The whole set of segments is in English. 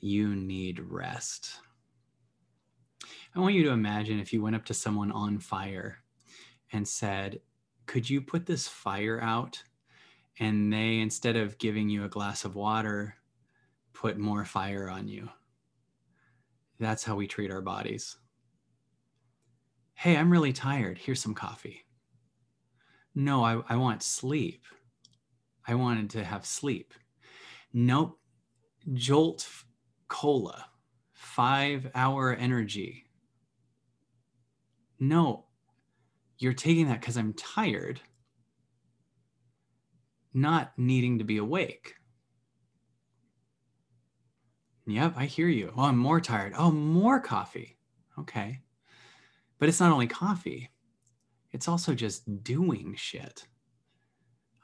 you need rest. I want you to imagine if you went up to someone on fire and said, Could you put this fire out? And they, instead of giving you a glass of water, put more fire on you. That's how we treat our bodies. Hey, I'm really tired. Here's some coffee. No, I, I want sleep. I wanted to have sleep. Nope. Jolt cola, five hour energy. No, you're taking that because I'm tired, not needing to be awake. Yep, I hear you. Oh, I'm more tired. Oh, more coffee. Okay. But it's not only coffee, it's also just doing shit.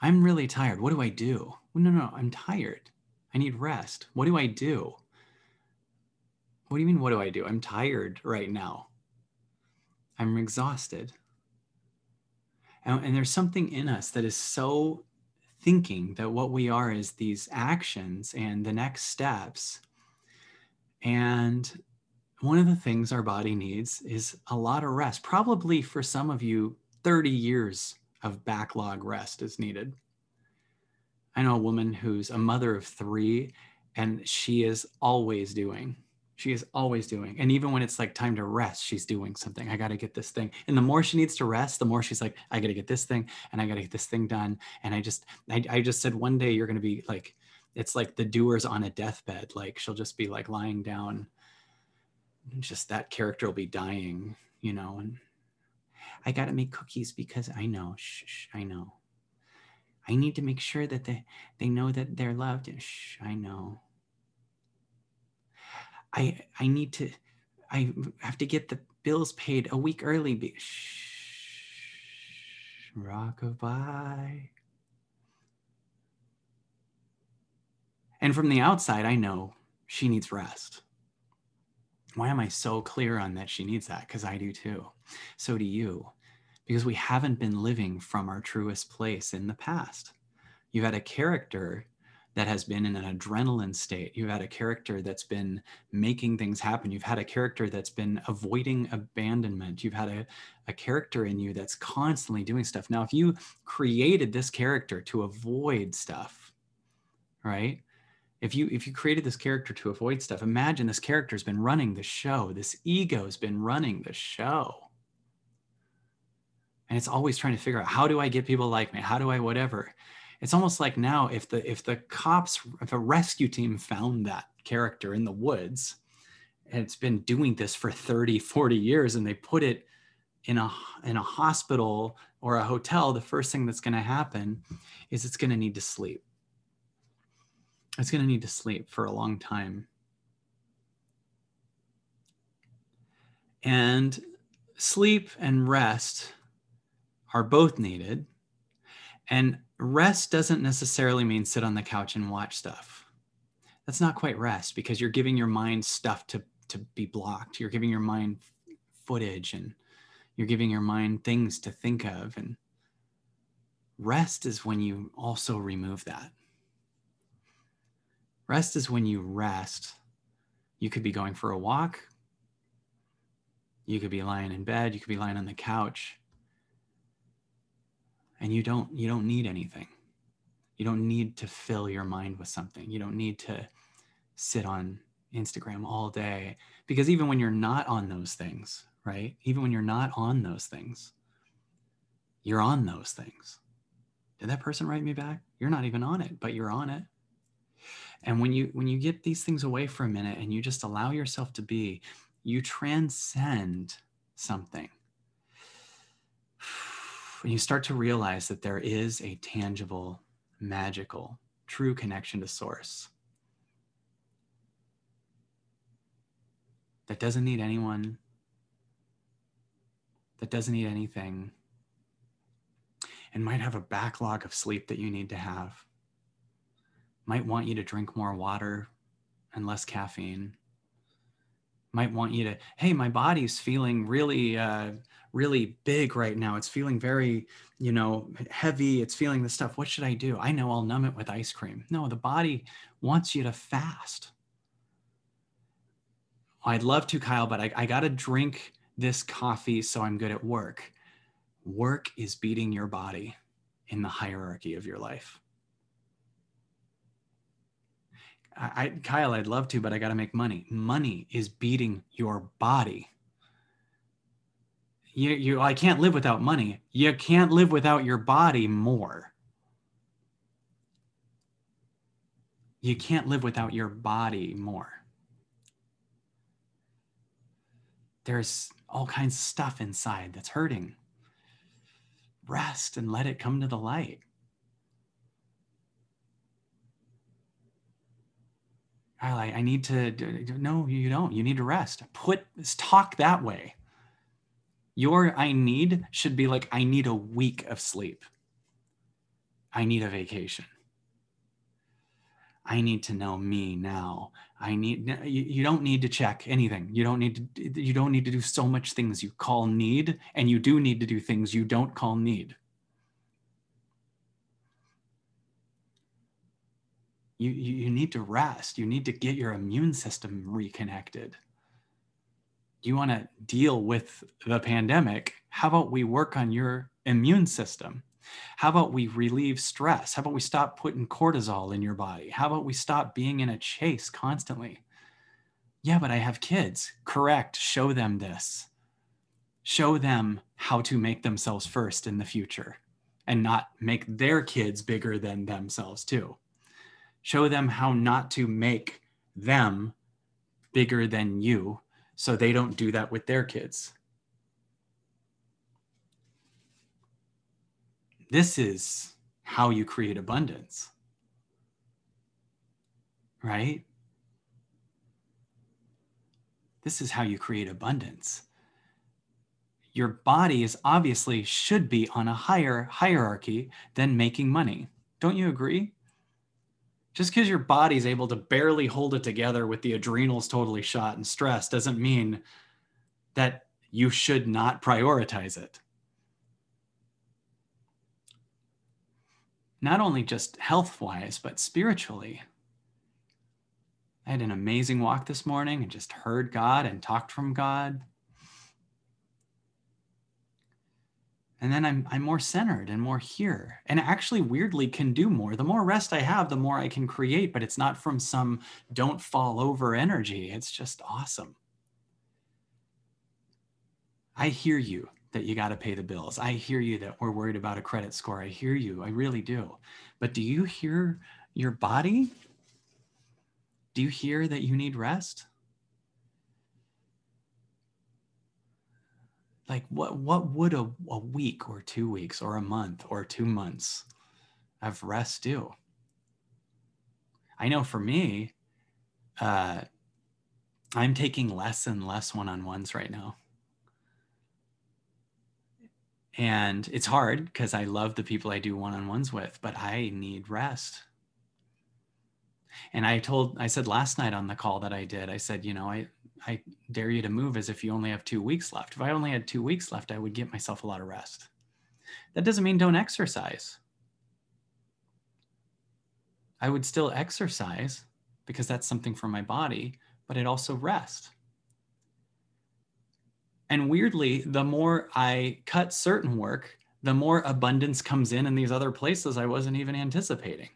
I'm really tired. What do I do? no, no, I'm tired. I need rest. What do I do? What do you mean, what do I do? I'm tired right now. I'm exhausted. And, and there's something in us that is so thinking that what we are is these actions and the next steps and one of the things our body needs is a lot of rest. Probably for some of you, 30 years of backlog rest is needed. I know a woman who's a mother of three, and she is always doing. She is always doing. And even when it's like time to rest, she's doing something. I got to get this thing. And the more she needs to rest, the more she's like, I got to get this thing and I got to get this thing done. And I just, I, I just said one day you're going to be like it's like the doer's on a deathbed like she'll just be like lying down just that character will be dying you know and i got to make cookies because i know shh, shh, i know i need to make sure that they they know that they're loved shh, i know i i need to i have to get the bills paid a week early shh, rockabye And from the outside, I know she needs rest. Why am I so clear on that she needs that? Because I do too. So do you. Because we haven't been living from our truest place in the past. You've had a character that has been in an adrenaline state. You've had a character that's been making things happen. You've had a character that's been avoiding abandonment. You've had a, a character in you that's constantly doing stuff. Now, if you created this character to avoid stuff, right? if you if you created this character to avoid stuff imagine this character's been running the show this ego's been running the show and it's always trying to figure out how do i get people like me how do i whatever it's almost like now if the if the cops if a rescue team found that character in the woods and it's been doing this for 30 40 years and they put it in a in a hospital or a hotel the first thing that's going to happen is it's going to need to sleep it's going to need to sleep for a long time. And sleep and rest are both needed. And rest doesn't necessarily mean sit on the couch and watch stuff. That's not quite rest because you're giving your mind stuff to, to be blocked. You're giving your mind footage and you're giving your mind things to think of. And rest is when you also remove that. Rest is when you rest. You could be going for a walk. You could be lying in bed. You could be lying on the couch. And you don't you don't need anything. You don't need to fill your mind with something. You don't need to sit on Instagram all day because even when you're not on those things, right? Even when you're not on those things, you're on those things. Did that person write me back? You're not even on it, but you're on it and when you when you get these things away for a minute and you just allow yourself to be you transcend something you start to realize that there is a tangible magical true connection to source that doesn't need anyone that doesn't need anything and might have a backlog of sleep that you need to have might want you to drink more water and less caffeine might want you to hey my body's feeling really uh, really big right now. It's feeling very you know heavy. It's feeling this stuff. What should i do? I know i'll numb it with ice cream. No the body wants you to fast. I'd love to, Kyle, but I, I got to drink this coffee so I'm good at work. Work is beating your body in the hierarchy of your life. I, Kyle, I'd love to, but I got to make money. Money is beating your body. You, you, I can't live without money. You can't live without your body more. You can't live without your body more. There's all kinds of stuff inside that's hurting. Rest and let it come to the light. I, I need to, no, you don't. You need to rest. Put, talk that way. Your I need should be like, I need a week of sleep. I need a vacation. I need to know me now. I need you, you don't need to check anything. You don't need to you don't need to do so much things you call need and you do need to do things you don't call need. You, you, need to rest. You need to get your immune system reconnected. You want to deal with the pandemic? How about we work on your immune system? How about we relieve stress? How about we stop putting cortisol in your body? How about we stop being in a chase constantly? Yeah, but I have kids. Correct. Show them this. Show them how to make themselves first in the future and not make their kids bigger than themselves, too. Show them how not to make them bigger than you so they don't do that with their kids. This is how you create abundance. Right? This is how you create abundance. Your body is obviously should be on a higher hierarchy than making money. Don't you agree? Just because your body's able to barely hold it together with the adrenals totally shot and stressed doesn't mean that you should not prioritize it. not only just health wise, but spiritually. I had an amazing walk this morning and just heard God and talked from God. And then I'm, I'm more centered and more here, and actually, weirdly, can do more. The more rest I have, the more I can create, but it's not from some don't fall over energy. It's just awesome. I hear you that you got to pay the bills. I hear you that we're worried about a credit score. I hear you. I really do. But do you hear your body? Do you hear that you need rest? Like what what would a, a week or two weeks or a month or two months of rest do? I know for me, uh, I'm taking less and less one-on-ones right now and it's hard because I love the people I do one on ones with, but I need rest. And I told, I said last night on the call that I did, I said, you know, I, I dare you to move as if you only have two weeks left. If I only had two weeks left, I would get myself a lot of rest. That doesn't mean don't exercise. I would still exercise because that's something for my body, but it also rest. And weirdly, the more I cut certain work, the more abundance comes in in these other places I wasn't even anticipating.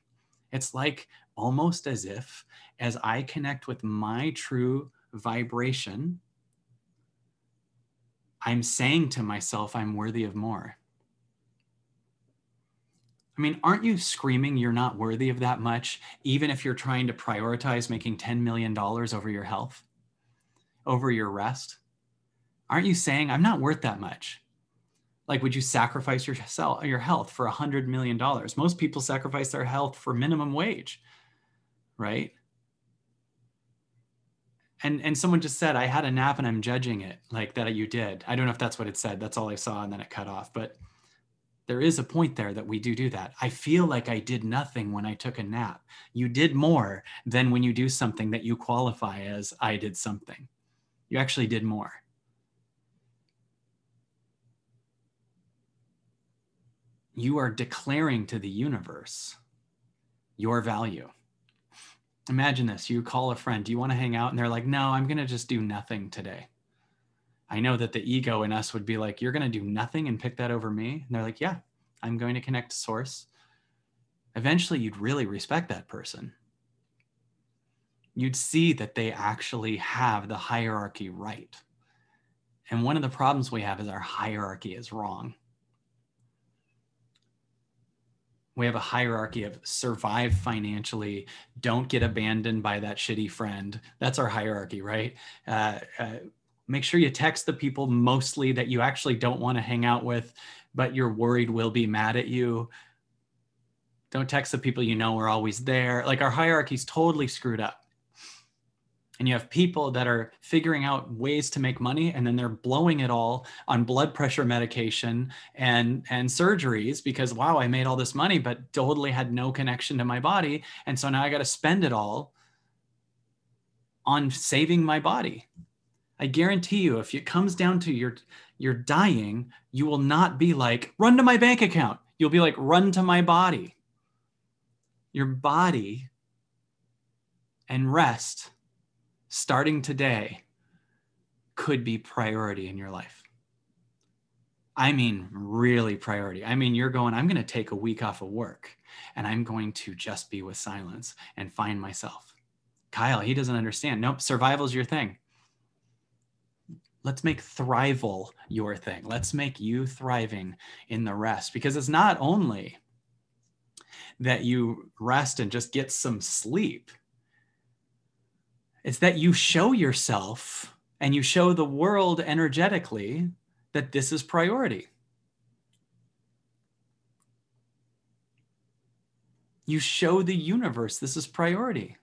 It's like almost as if as I connect with my true vibration, I'm saying to myself, I'm worthy of more. I mean, aren't you screaming you're not worthy of that much, even if you're trying to prioritize making $10 million over your health, over your rest? aren't you saying I'm not worth that much? Like, would you sacrifice yourself, your health for a hundred million dollars? Most people sacrifice their health for minimum wage, right? And and someone just said I had a nap and I'm judging it, like that you did. I don't know if that's what it said. That's all I saw, and then it cut off. But there is a point there that we do do that. I feel like I did nothing when I took a nap. You did more than when you do something that you qualify as I did something. You actually did more. you are declaring to the universe your value. Imagine this you call a friend, do you want to hang out? And they're like, no, I'm going to just do nothing today. I know that the ego in us would be like, you're going to do nothing and pick that over me. And they're like, yeah, I'm going to connect to source. Eventually, you'd really respect that person. You'd see that they actually have the hierarchy right. And one of the problems we have is our hierarchy is wrong. We have a hierarchy of survive financially don't get abandoned by that shitty friend. That's our hierarchy right? Uh, uh, make sure you text the people mostly that you actually don't want to hang out with but you're worried will be mad at you. Don't text the people you know are always there. Like our hierarchy's totally screwed up and you have people that are figuring out ways to make money and then they're blowing it all on blood pressure medication and and surgeries because wow i made all this money but totally had no connection to my body. And so now i got to spend it all on saving my body. I guarantee you if it comes down to your you're dying you will not be like run to my bank account. You'll be like run to my body. Your body and rest starting today could be priority in your life. I mean, really priority. I mean, you're going, I'm going to take a week off of work and I'm going to just be with silence and find myself. Kyle, he doesn't understand. Nope, survival's your thing. Let's make thrival your thing. Let's make you thriving in the rest because it's not only that you rest and just get some sleep it's that you show yourself and you show the world energetically that this is priority. You show the universe this is priority.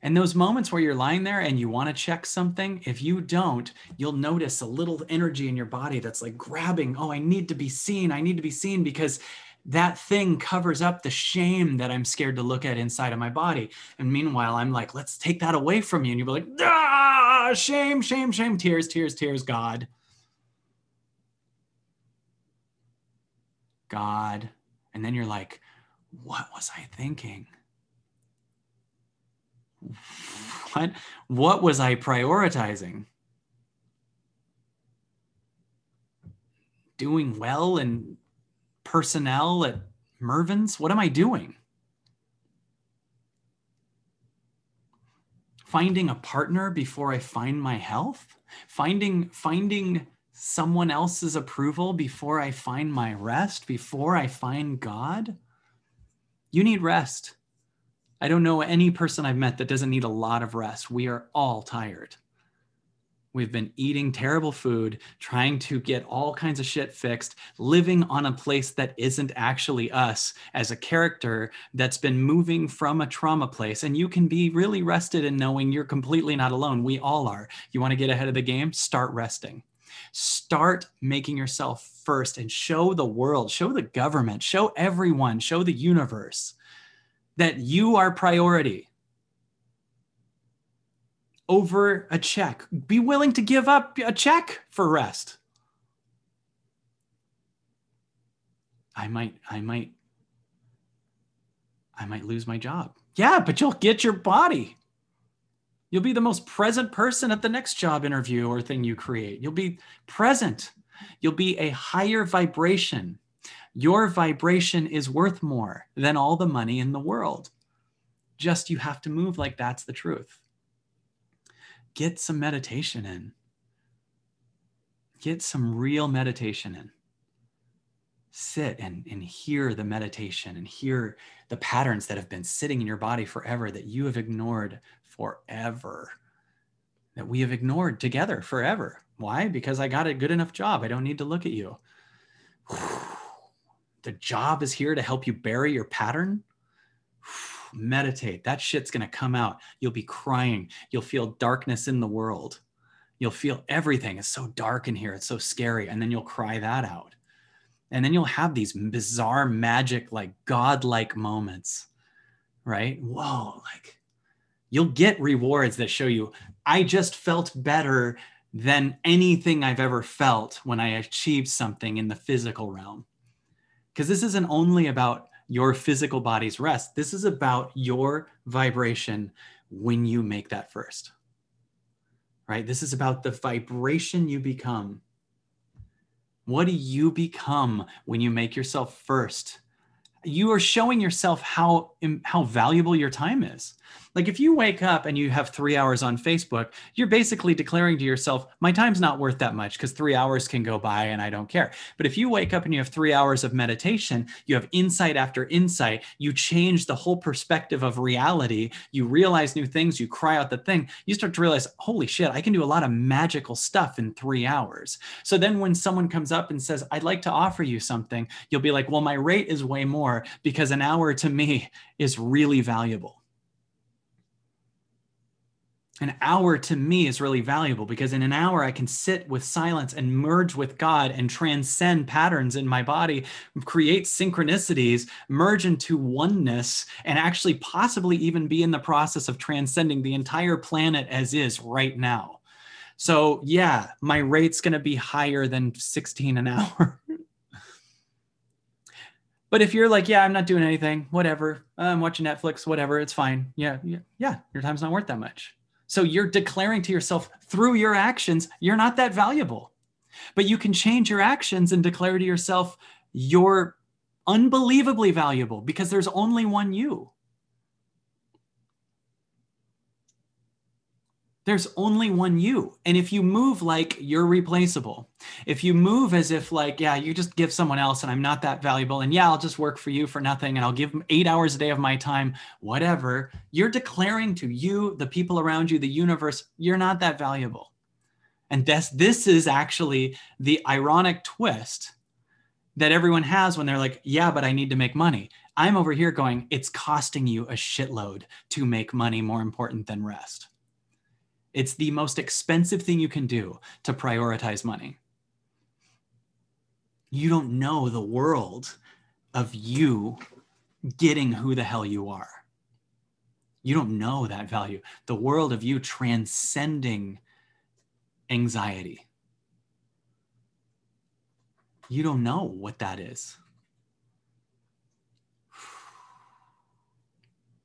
And those moments where you're lying there and you want to check something, if you don't, you'll notice a little energy in your body that's like grabbing, oh, I need to be seen. I need to be seen because that thing covers up the shame that I'm scared to look at inside of my body. And meanwhile, I'm like, let's take that away from you. And you'll be like, ah, shame, shame, shame, tears, tears, tears, God. God. And then you're like, what was I thinking? What, what was I prioritizing? Doing well and personnel at Mervyn's? What am I doing? Finding a partner before I find my health? Finding finding someone else's approval before I find my rest, before I find God? You need rest. I don't know any person I've met that doesn't need a lot of rest. We are all tired. We've been eating terrible food, trying to get all kinds of shit fixed, living on a place that isn't actually us as a character that's been moving from a trauma place. And you can be really rested in knowing you're completely not alone. We all are. You want to get ahead of the game? Start resting. Start making yourself first and show the world, show the government, show everyone, show the universe that you are priority over a check. Be willing to give up a check for rest. I might, I might, I might lose my job. Yeah, but you'll get your body. You'll be the most present person at the next job interview or thing you create. You'll be present. You'll be a higher vibration. Your vibration is worth more than all the money in the world. Just you have to move like that's the truth get some meditation in. Get some real meditation in. Sit and, and hear the meditation and hear the patterns that have been sitting in your body forever that you have ignored forever, that we have ignored together forever. Why? Because I got a good enough job. I don't need to look at you. The job is here to help you bury your pattern meditate. That shit's going to come out. You'll be crying. You'll feel darkness in the world. You'll feel everything. It's so dark in here. It's so scary. And then you'll cry that out. And then you'll have these bizarre, magic, like godlike moments, right? Whoa, like you'll get rewards that show you, I just felt better than anything I've ever felt when I achieved something in the physical realm. Because this isn't only about your physical body's rest. This is about your vibration when you make that first. Right? This is about the vibration you become. What do you become when you make yourself first? You are showing yourself how how valuable your time is. Like if you wake up and you have three hours on Facebook, you're basically declaring to yourself, my time's not worth that much because three hours can go by and I don't care. But if you wake up and you have three hours of meditation, you have insight after insight, you change the whole perspective of reality, you realize new things, you cry out the thing, you start to realize, holy shit, I can do a lot of magical stuff in three hours. So then when someone comes up and says, I'd like to offer you something, you'll be like, well, my rate is way more because an hour to me is really valuable an hour to me is really valuable because in an hour I can sit with silence and merge with God and transcend patterns in my body, create synchronicities, merge into oneness, and actually possibly even be in the process of transcending the entire planet as is right now. So, yeah, my rate's going to be higher than 16 an hour. but if you're like, yeah, I'm not doing anything, whatever, I'm watching Netflix, whatever, it's fine. Yeah, yeah, yeah, your time's not worth that much. So you're declaring to yourself through your actions, you're not that valuable. But you can change your actions and declare to yourself, you're unbelievably valuable because there's only one you. There's only one you. And if you move like you're replaceable, if you move as if like, yeah, you just give someone else and I'm not that valuable, and yeah, I'll just work for you for nothing and I'll give eight hours a day of my time, whatever, you're declaring to you, the people around you, the universe, you're not that valuable. And this, this is actually the ironic twist that everyone has when they're like, yeah, but I need to make money. I'm over here going, it's costing you a shitload to make money more important than rest. It's the most expensive thing you can do to prioritize money. You don't know the world of you getting who the hell you are. You don't know that value. The world of you transcending anxiety. You don't know what that is.